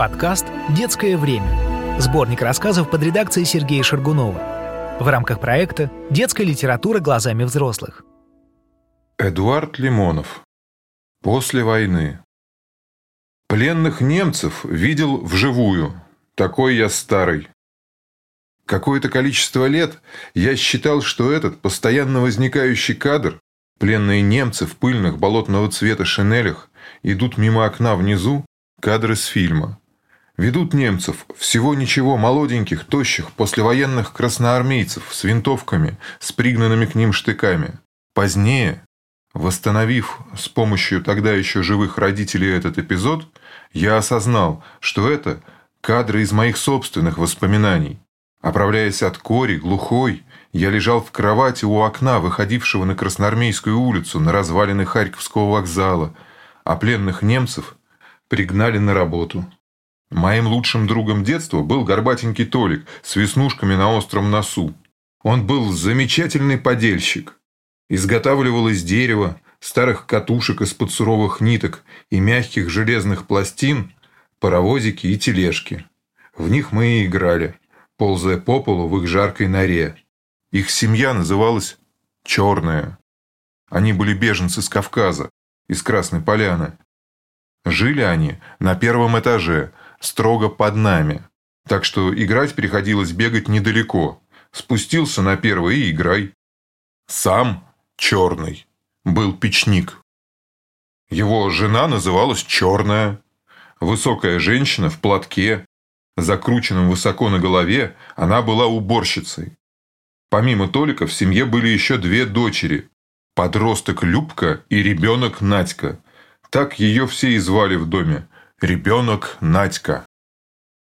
Подкаст «Детское время». Сборник рассказов под редакцией Сергея Шаргунова. В рамках проекта «Детская литература глазами взрослых». Эдуард Лимонов. После войны. Пленных немцев видел вживую. Такой я старый. Какое-то количество лет я считал, что этот постоянно возникающий кадр, пленные немцы в пыльных болотного цвета шинелях, идут мимо окна внизу, кадры с фильма. Ведут немцев, всего ничего, молоденьких, тощих, послевоенных красноармейцев с винтовками, с пригнанными к ним штыками. Позднее, восстановив с помощью тогда еще живых родителей этот эпизод, я осознал, что это кадры из моих собственных воспоминаний. Оправляясь от кори, глухой, я лежал в кровати у окна, выходившего на Красноармейскую улицу, на развалины Харьковского вокзала, а пленных немцев пригнали на работу. Моим лучшим другом детства был горбатенький Толик с веснушками на остром носу. Он был замечательный подельщик. Изготавливал из дерева, старых катушек из-под суровых ниток и мягких железных пластин паровозики и тележки. В них мы и играли, ползая по полу в их жаркой норе. Их семья называлась «Черная». Они были беженцы с Кавказа, из Красной Поляны. Жили они на первом этаже, строго под нами. Так что играть приходилось бегать недалеко. Спустился на первый и играй. Сам черный был печник. Его жена называлась Черная. Высокая женщина в платке, закрученном высоко на голове, она была уборщицей. Помимо Толика в семье были еще две дочери. Подросток Любка и ребенок Надька. Так ее все и звали в доме. Ребенок Надька.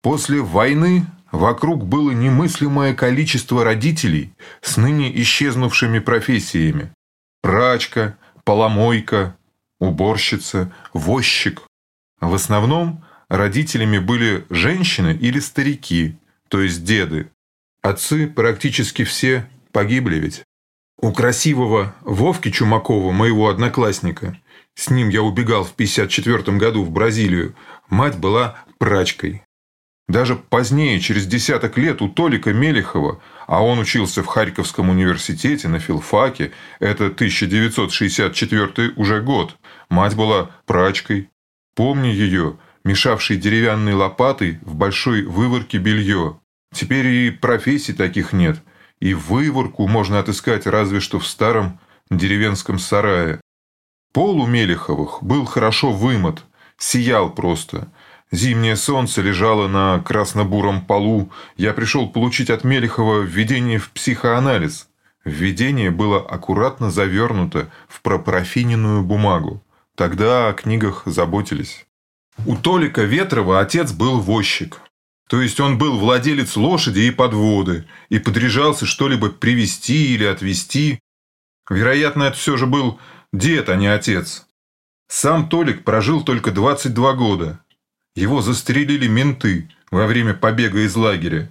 После войны вокруг было немыслимое количество родителей с ныне исчезнувшими профессиями. Прачка, поломойка, уборщица, возчик. В основном родителями были женщины или старики, то есть деды. Отцы практически все погибли ведь. У красивого Вовки Чумакова, моего одноклассника, с ним я убегал в 54 году в Бразилию. Мать была прачкой. Даже позднее, через десяток лет, у Толика Мелехова, а он учился в Харьковском университете на филфаке, это 1964 уже год, мать была прачкой. Помню ее, мешавшей деревянной лопатой в большой выворке белье. Теперь и профессий таких нет, и выворку можно отыскать разве что в старом деревенском сарае. Пол у Мелеховых был хорошо вымыт, сиял просто. Зимнее солнце лежало на красно-буром полу. Я пришел получить от Мелехова введение в психоанализ. Введение было аккуратно завернуто в пропарафиненную бумагу. Тогда о книгах заботились. У Толика Ветрова отец был возчик. То есть он был владелец лошади и подводы, и подряжался что-либо привезти или отвезти. Вероятно, это все же был Дед, а не отец. Сам Толик прожил только 22 года. Его застрелили менты во время побега из лагеря.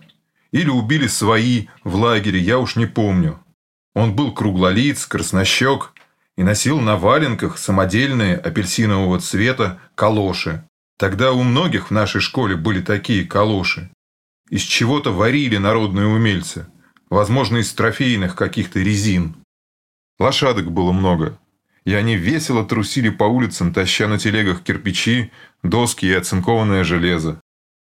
Или убили свои в лагере, я уж не помню. Он был круглолиц, краснощек и носил на валенках самодельные апельсинового цвета калоши. Тогда у многих в нашей школе были такие калоши. Из чего-то варили народные умельцы. Возможно, из трофейных каких-то резин. Лошадок было много и они весело трусили по улицам, таща на телегах кирпичи, доски и оцинкованное железо.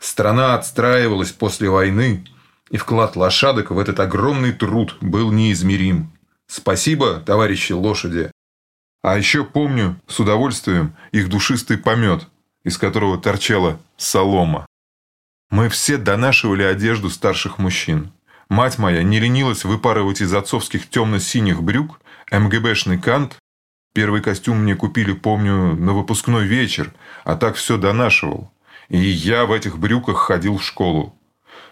Страна отстраивалась после войны, и вклад лошадок в этот огромный труд был неизмерим. Спасибо, товарищи лошади. А еще помню с удовольствием их душистый помет, из которого торчала солома. Мы все донашивали одежду старших мужчин. Мать моя не ленилась выпарывать из отцовских темно-синих брюк МГБшный кант Первый костюм мне купили, помню, на выпускной вечер, а так все донашивал. И я в этих брюках ходил в школу.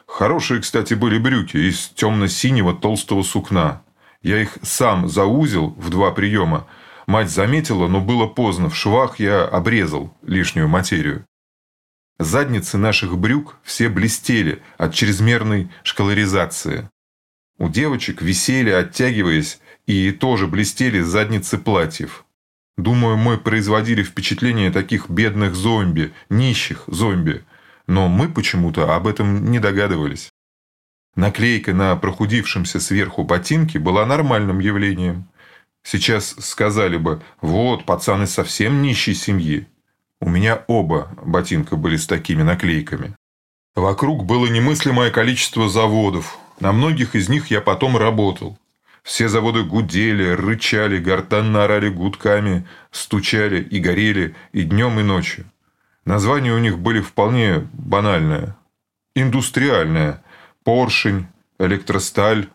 Хорошие, кстати, были брюки из темно-синего толстого сукна. Я их сам заузил в два приема. Мать заметила, но было поздно. В швах я обрезал лишнюю материю. Задницы наших брюк все блестели от чрезмерной школаризации. У девочек висели, оттягиваясь, и тоже блестели задницы платьев. Думаю, мы производили впечатление таких бедных зомби, нищих зомби. но мы почему-то об этом не догадывались. Наклейка на прохудившемся сверху ботинке была нормальным явлением. Сейчас сказали бы, вот, пацан из совсем нищей семьи. У меня оба ботинка были с такими наклейками. Вокруг было немыслимое количество заводов. На многих из них я потом работал. Все заводы гудели, рычали, гортанно орали гудками, стучали и горели и днем, и ночью. Названия у них были вполне банальные. Индустриальное. Поршень, электросталь,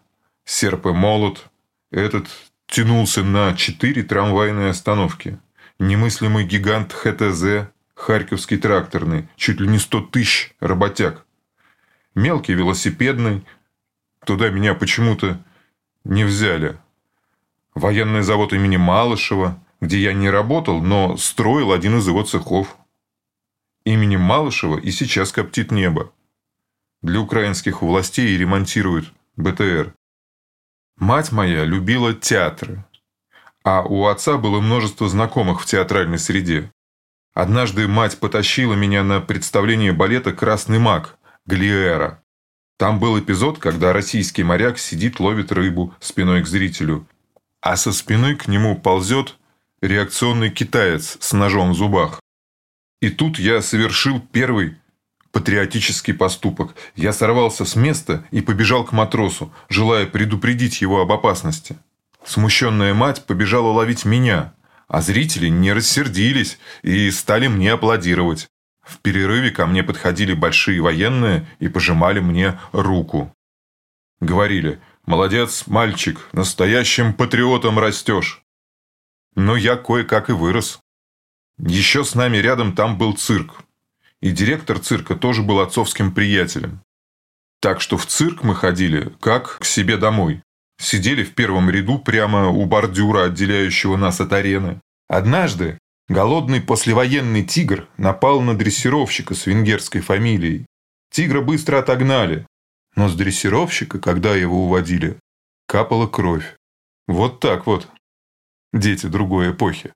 серп и молот. Этот тянулся на четыре трамвайные остановки. Немыслимый гигант ХТЗ, Харьковский тракторный, чуть ли не сто тысяч работяг. Мелкий велосипедный. Туда меня почему-то не взяли. Военный завод имени Малышева, где я не работал, но строил один из его цехов. Именем Малышева и сейчас коптит небо. Для украинских властей ремонтируют БТР. Мать моя любила театры. А у отца было множество знакомых в театральной среде. Однажды мать потащила меня на представление балета «Красный маг» Глиэра. Там был эпизод, когда российский моряк сидит, ловит рыбу спиной к зрителю, а со спины к нему ползет реакционный китаец с ножом в зубах. И тут я совершил первый патриотический поступок. Я сорвался с места и побежал к матросу, желая предупредить его об опасности. Смущенная мать побежала ловить меня, а зрители не рассердились и стали мне аплодировать. В перерыве ко мне подходили большие военные и пожимали мне руку. Говорили, молодец, мальчик, настоящим патриотом растешь. Но я кое-как и вырос. Еще с нами рядом там был цирк. И директор цирка тоже был отцовским приятелем. Так что в цирк мы ходили, как к себе домой. Сидели в первом ряду прямо у бордюра, отделяющего нас от арены. Однажды Голодный послевоенный тигр напал на дрессировщика с венгерской фамилией. Тигра быстро отогнали, но с дрессировщика, когда его уводили, капала кровь. Вот так вот. Дети другой эпохи.